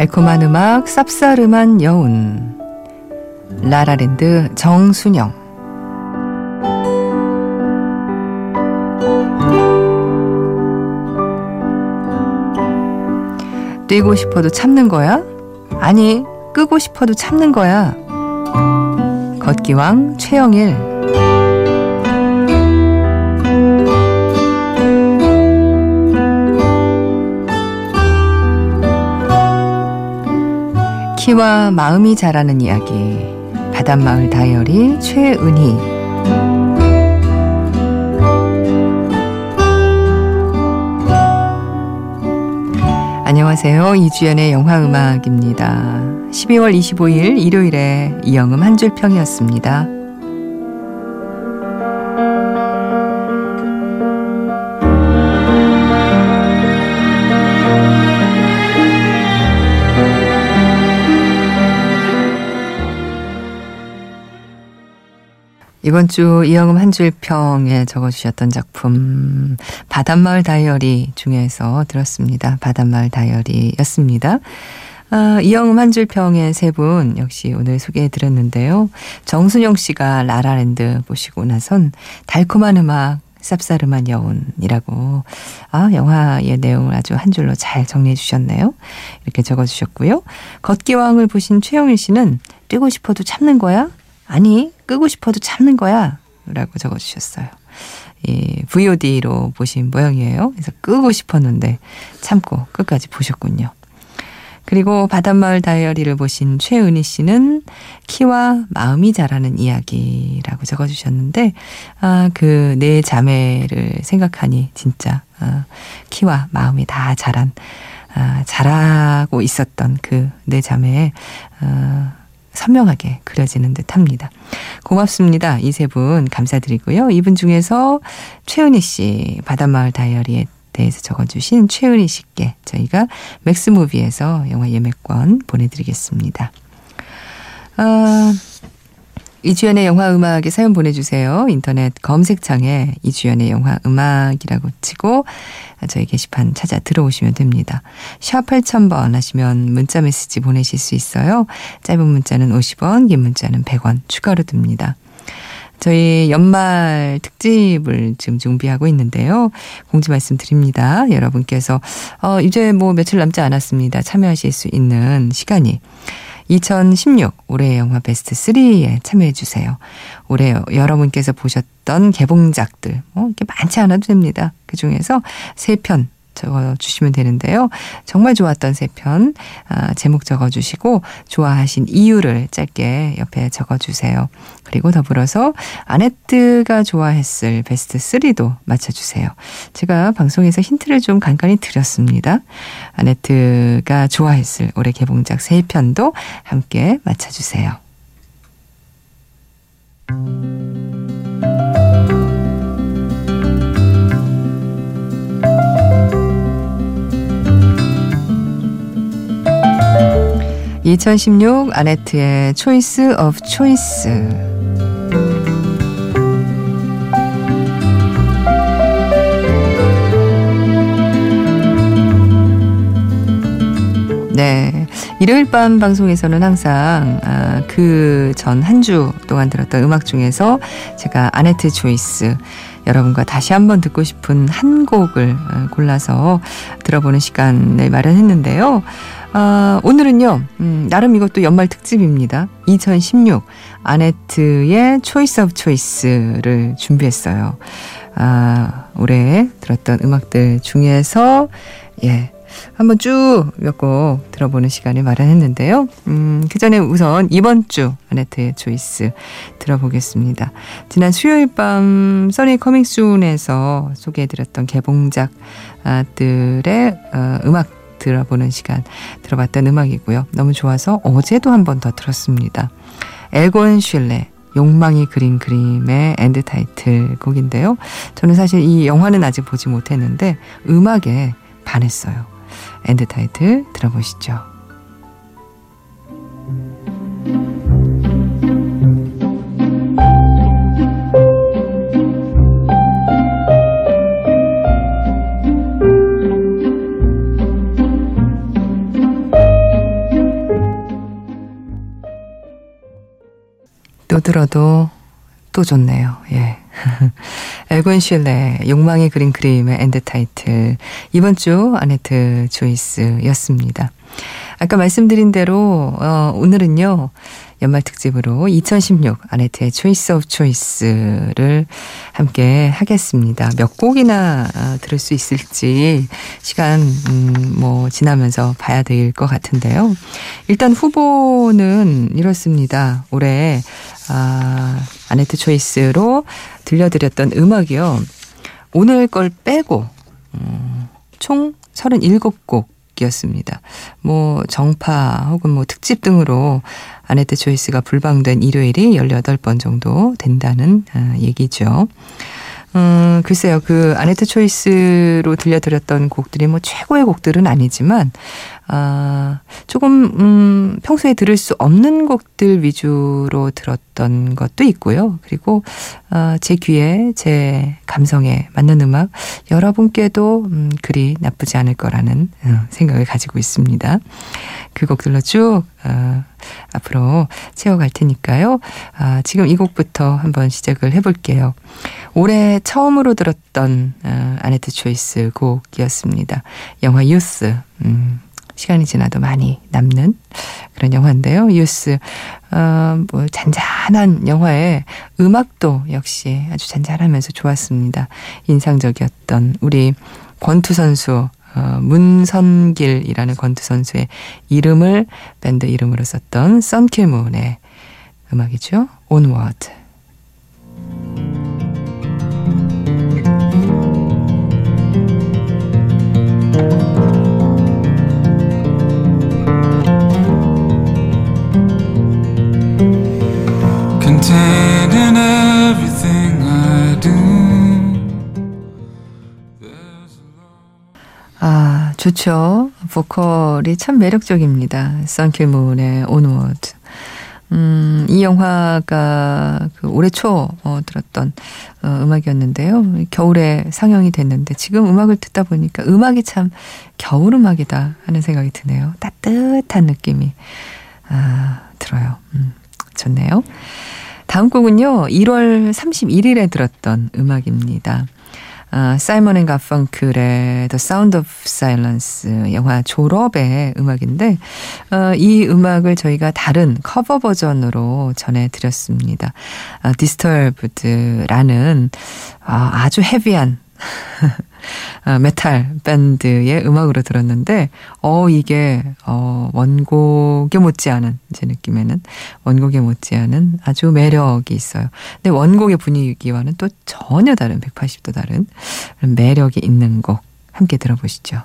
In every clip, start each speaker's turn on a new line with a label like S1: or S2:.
S1: 달콤한 음악, 쌉싸름한 여운. 라라랜드 정순영. 뛰고 싶어도 참는 거야? 아니, 끄고 싶어도 참는 거야. 걷기왕 최영일. 키와 마음이 자라는 이야기 바닷마을 다이어리 최은희 안녕하세요. 이주연의 영화음악입니다. 12월 25일 일요일에 이영음 한줄 평이었습니다. 이번 주 이영음 한줄 평에 적어주셨던 작품 바닷마을 다이어리 중에서 들었습니다. 바닷마을 다이어리였습니다. 아, 이영음 한줄 평의 세 분 역시 오늘 소개해 드렸는데요. 정순영 씨가 라라랜드 보시고 나선 달콤한 음악 쌉싸름한 여운이라고 아 영화의 내용을 아주 한 줄로 잘 정리해 주셨네요. 이렇게 적어 주셨고요. 걷기왕을 보신 최영일 씨는 뛰고 싶어도 참는 거야? 아니, 끄고 싶어도 참는 거야. 라고 적어주셨어요. 이 VOD로 보신 모양이에요. 그래서 끄고 싶었는데 참고 끝까지 보셨군요. 그리고 바닷마을 다이어리를 보신 최은희 씨는 키와 마음이 자라는 이야기라고 적어주셨는데, 아, 그 네 자매를 생각하니 진짜, 아, 키와 마음이 다 자란, 아, 자라고 있었던 그 네 자매의, 아, 선명하게 그려지는 듯 합니다. 고맙습니다. 이 세 분 감사드리고요. 이분 중에서 최은희 씨 바닷마을 다이어리에 대해서 적어주신 최은희 씨께 저희가 맥스무비에서 영화 예매권 보내드리겠습니다. 아, 이주연의 영화 음악에 사연 보내주세요. 인터넷 검색창에 이주연의 영화 음악이라고 치고 저희 게시판 찾아 들어오시면 됩니다. 샵 8000번 하시면 문자 메시지 보내실 수 있어요. 짧은 문자는 50원, 긴 문자는 100원 추가로 듭니다. 저희 연말 특집을 지금 준비하고 있는데요. 공지 말씀 드립니다. 여러분께서, 어, 이제 뭐 며칠 남지 않았습니다. 참여하실 수 있는 시간이. 2016 올해의 영화 베스트 3에 참여해 주세요. 올해 여러분께서 보셨던 개봉작들 뭐 이렇게 많지 않아도 됩니다. 그 중에서 3편 적어주시면 되는데요. 정말 좋았던 세 편, 아, 제목 적어주시고, 좋아하신 이유를 짧게 옆에 적어주세요. 그리고 더불어서 아네트가 좋아했을 베스트 3도 맞춰주세요. 제가 방송에서 힌트를 좀 간간히 드렸습니다. 아네트가 좋아했을 올해 개봉작 세 편도 함께 맞춰주세요. 2016 아네트의 Choice of Choice 네. 일요일 밤 방송에서는 항상 아, 그 전 한 주 동안 들었던 음악 중에서 제가 아네트 Choice 여러분과 다시 한번 듣고 싶은 한 곡을 어, 골라서 들어보는 시간을 마련했는데요. 아, 오늘은요, 음, 나름 이것도 연말 특집입니다. 2016 아네트의 Choice of Choice를 준비했어요. 아, 올해 들었던 음악들 중에서, 예, 한번 쭉 몇 곡 들어보는 시간을 마련했는데요. 음, 그 전에 우선 이번 주 아네트의 Choice 들어보겠습니다. 지난 수요일 밤 써니 Coming Soon에서 소개해드렸던 개봉작들의 어, 음악 들어보는 시간 들어봤던 음악이고요. 너무 좋아서 어제도 한 번 더 들었습니다. 에곤 쉴레 욕망이 그린 그림의 end title 곡인데요. 저는 사실 이 영화는 아직 보지 못했는데 음악에 반했어요. End title 들어보시죠. 또 들어도 또 좋네요. 예. 에곤 쉴레 욕망이 그린 그림의 End Title 이번 주 아네트 Choice였습니다. 아까 말씀드린 대로 어, 오늘은요. 연말 특집으로 2016 아네트의 Choice of Choice를 함께 하겠습니다. 몇 곡이나 어, 들을 수 있을지 시간 음, 뭐 지나면서 봐야 될 것 같은데요. 일단 후보는 이렇습니다. 올해 아, 아네트 초이스로 들려드렸던 음악이요. 오늘 걸 빼고 음, 총 37곡 이었습니다. 뭐 정파 혹은 뭐 특집 등으로 아네트 초이스가 불방된 일요일이 18번 정도 된다는 아, 얘기죠. 음, 글쎄요, 그 아네트 초이스로 들려드렸던 곡들이 뭐 최고의 곡들은 아니지만, 아, 조금, 음, 평소에 들을 수 없는 곡들 위주로 들었던 것도 있고요. 그리고, 아, 제 귀에, 제 감성에 맞는 음악, 여러분께도, 음, 그리 나쁘지 않을 거라는 어, 생각을 가지고 있습니다. 그 곡들로 쭉, 어, 앞으로 채워갈 테니까요. 아, 지금 이 곡부터 한번 시작을 해볼게요. 올해 처음으로 들었던 어, 아네트 초이스 곡이었습니다. 영화 유스. 음, 시간이 지나도 많이 남는 그런 영화인데요. 유스. 어, 뭐 잔잔한 영화에 음악도 역시 아주 잔잔하면서 좋았습니다. 인상적이었던 우리 권투 선수 어, 문선길이라는 권투 선수의 이름을 밴드 이름으로 썼던 썬킬문의 음악이죠. Onward. 아, 좋죠. 보컬이 참 매력적입니다. 썬킬문의 온워드. 음, 이 영화가 그 올해 초 어, 들었던 어, 음악이었는데요. 겨울에 상영이 됐는데 지금 음악을 듣다 보니까 음악이 참 겨울 음악이다 하는 생각이 드네요. 따뜻한 느낌이 아, 들어요. 음, 좋네요. 다음 곡은요. 1월 31일에 들었던 음악입니다. 아, 사이먼 앤 가펑클의 The Sound of Silence 영화 졸업의 음악인데 어, 이 음악을 저희가 다른 커버 버전으로 전해드렸습니다. 아, Disturbed라는 아, 아주 헤비한 아, 메탈 밴드의 음악으로 들었는데, 어, 이게, 어, 원곡에 못지않은, 제 느낌에는, 원곡에 못지않은 아주 매력이 있어요. 근데 원곡의 분위기와는 또 전혀 다른, 180도 다른 매력이 있는 곡, 함께 들어보시죠.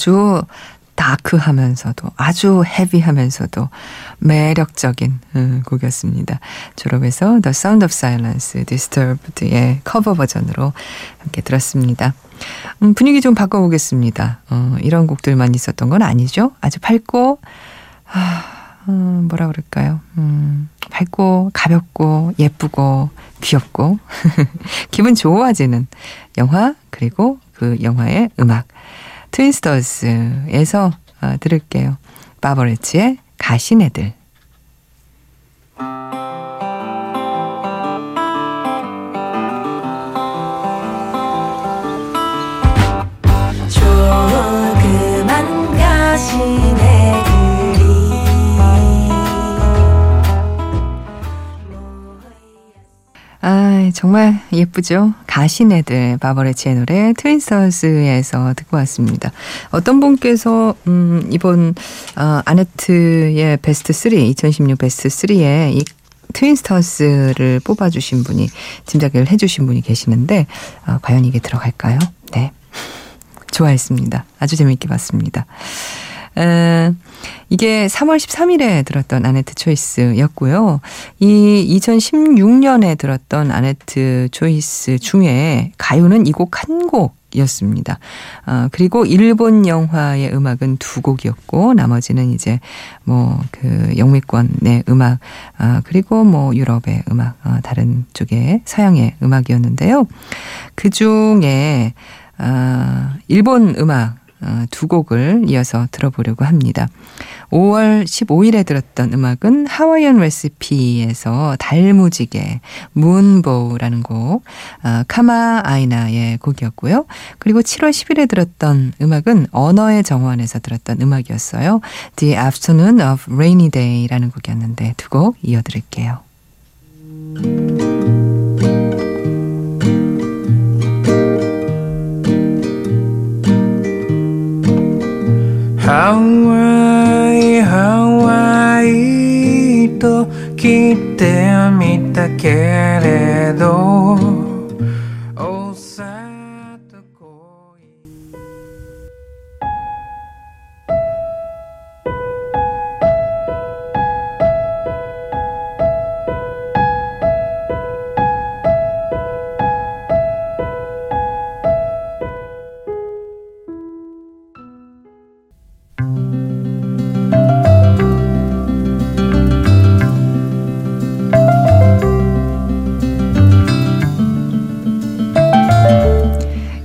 S1: 아, 아주 다크하면서도 아주 헤비하면서도 매력적인 음, 곡이었습니다. 졸업해서 The Sound of Silence, Disturbed의 커버 버전으로 함께 들었습니다. 음, 분위기 좀 바꿔보겠습니다. 어, 이런 곡들만 있었던 건 아니죠. 아주 밝고 아, 음, 뭐라 그럴까요? 음, 밝고 가볍고 예쁘고 귀엽고 기분 좋아지는 영화 그리고 그 영화의 음악 트윈스터즈에서 어, 들을게요. 바버레츠의 가시네들 정말 예쁘죠? 가시네들 바버레치의 노래 트윈스터즈에서 듣고 왔습니다. 어떤 분께서 음 이번 어 아네트의 베스트 3 2016 베스트 3에 이 트윈스터스를 뽑아주신 분이 짐작을 해주신 분이 계시는데 어, 과연 이게 들어갈까요? 네, 좋아했습니다. 아주 재미있게 봤습니다. 에, 이게 3월 13일에 들었던 아네트 초이스였고요. 이 2016년에 들었던 아네트 초이스 중에 가요는 이 곡 한 곡. 이었습니다. 어, 그리고 일본 영화의 음악은 두 곡이었고, 나머지는 이제 뭐 그 영미권의 음악, 어, 그리고 뭐 유럽의 음악, 어, 다른 쪽의 서양의 음악이었는데요. 그 중에, 어, 일본 음악, 어, 두 곡을 이어서 들어보려고 합니다. 5월 15일에 들었던 음악은 하와이안 레시피에서 달무지개 문보우라는 곡 어, 카마 아이나의 곡이었고요. 그리고 7월 10일에 들었던 음악은 언어의 정원에서 들었던 음악이었어요. The Afternoon of Rainy Day라는 곡이었는데 두 곡 이어드릴게요.
S2: ハワイハワイと来てみたけれど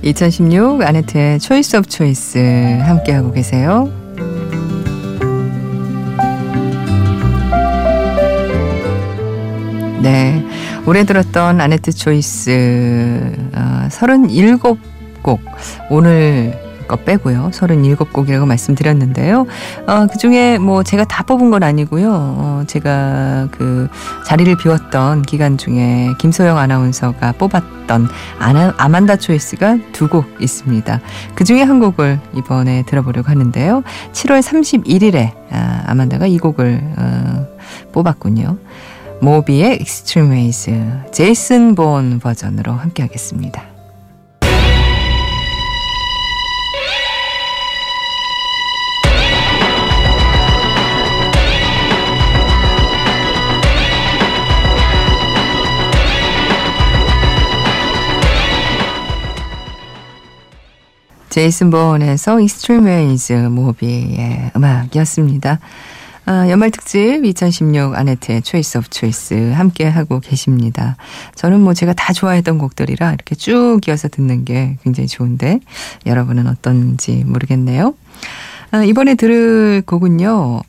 S1: 2016 아네트의 Choice of Choice 함께하고 계세요. 네. 올해 들었던 아네트 Choice 어, 37곡 오늘 거 빼고요. 37곡이라고 말씀드렸는데요. 어, 그 중에 뭐 제가 다 뽑은 건 아니고요. 어, 제가 그 자리를 비웠던 기간 중에 김소영 아나운서가 뽑았던 아나, 아만다 초이스가 두 곡 있습니다. 그 중에 한 곡을 이번에 들어보려고 하는데요. 7월 31일에 아, 아만다가 이 곡을 어, 뽑았군요. 모비의 Extreme Ways, 제이슨 본 버전으로 함께 하겠습니다. 제이슨 본에서 Extreme Ways 모비의 음악이었습니다. 아, 연말 특집 2016 아네트의 Choice of Choice 함께 하고 계십니다. 저는 뭐 제가 다 좋아했던 곡들이라 이렇게 쭉 이어서 듣는 게 굉장히 좋은데 여러분은 어떤지 모르겠네요. 아, 이번에 들을 곡은요.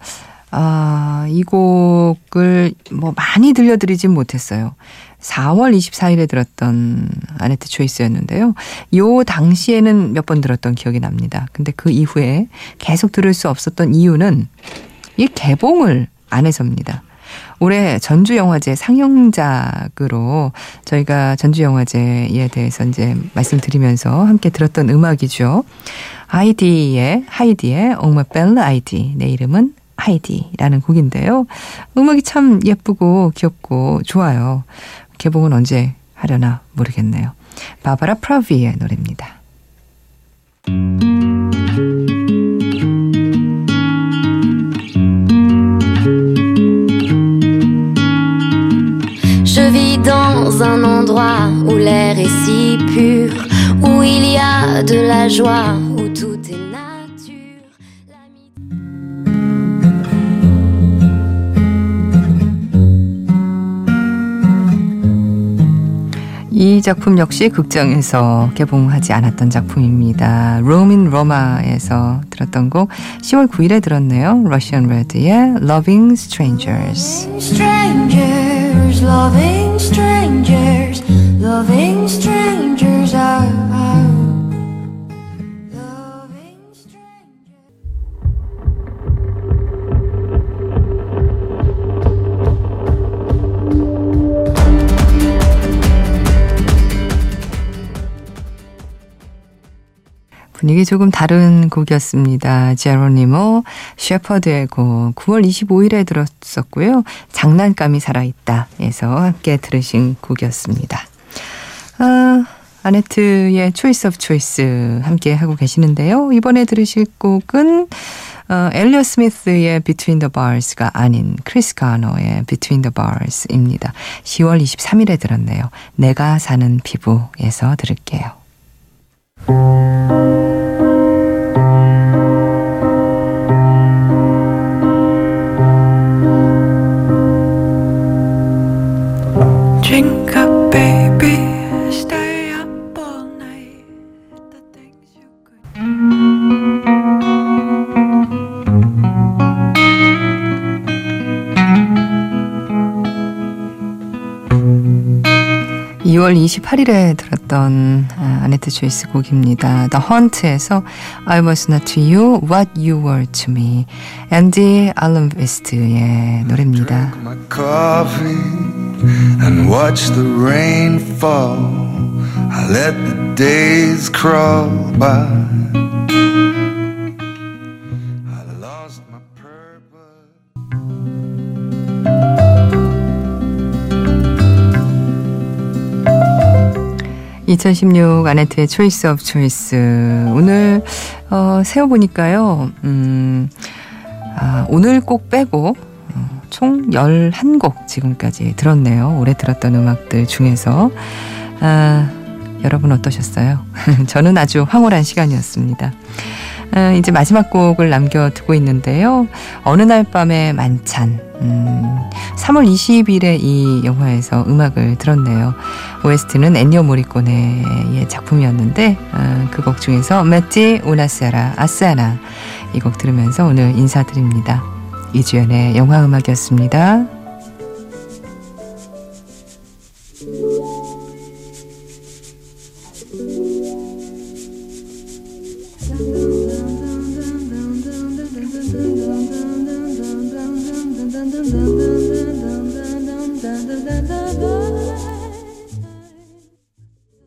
S1: 아, 이 곡을 뭐 많이 들려드리진 못했어요. 4월 24일에 들었던 아네트 초이스였는데요. 요 당시에는 몇 번 들었던 기억이 납니다. 근데 그 이후에 계속 들을 수 없었던 이유는 이 개봉을 안 해서입니다. 올해 전주영화제 상영작으로 저희가 전주영화제에 대해서 이제 말씀드리면서 함께 들었던 음악이죠. 아이디의, 하이디의 옥마 벨라 아이디. 내 이름은 하이디라는 곡인데요. 음악이 참 예쁘고 귀엽고 좋아요. 개봉은 언제 하려나 모르겠네요. 바바라 프라비의 노래입니다. 이 작품 역시 극장에서 개봉하지 않았던 작품입니다. 로민 로마에서 들었던 곡 10월 9일에 들었네요. 러시안 레드의 Loving Strangers.
S3: Strangers, loving strangers,
S1: 분위기 조금 다른 곡이었습니다. 제로니모 셰퍼드의 곡 9월 25일에 들었었고요. 장난감이 살아있다 에서 함께 들으신 곡이었습니다. 아, 아네트의 Choice of Choice 함께 하고 계시는데요. 이번에 들으실 곡은 어, 엘리엇 스미스의 Between the Bars가 아닌 크리스 가너의 Between the Bars입니다. 10월 23일에 들었네요. 내가 사는 피부에서 들을게요.
S2: thank you.
S1: 2월 28일에 들었던 아, 아네트 조이스 곡입니다. The Hunt에서 I was not to you what you were to me. 앤디 알럼베스트의 노래입니다.
S4: Drink my coffee and watch the rain fall. I let the days crawl by.
S1: 2016 아네트의 Choice of Choice. 오늘, 어, 세어보니까요, 음, 아, 오늘 곡 빼고, 어, 총 11곡 지금까지 들었네요. 올해 들었던 음악들 중에서. 아, 여러분 어떠셨어요? 저는 아주 황홀한 시간이었습니다. 아, 이제 마지막 곡을 남겨 두고 있는데요. 어느 날 밤의 만찬. 음, 3월 20일에 이 영화에서 음악을 들었네요. OST는 엔니오 모리코네의 작품이었는데 어, 그곡 중에서 메티 우나세라 아세나 이 곡 들으면서 오늘 인사드립니다. 이주연의 영화 음악이었습니다.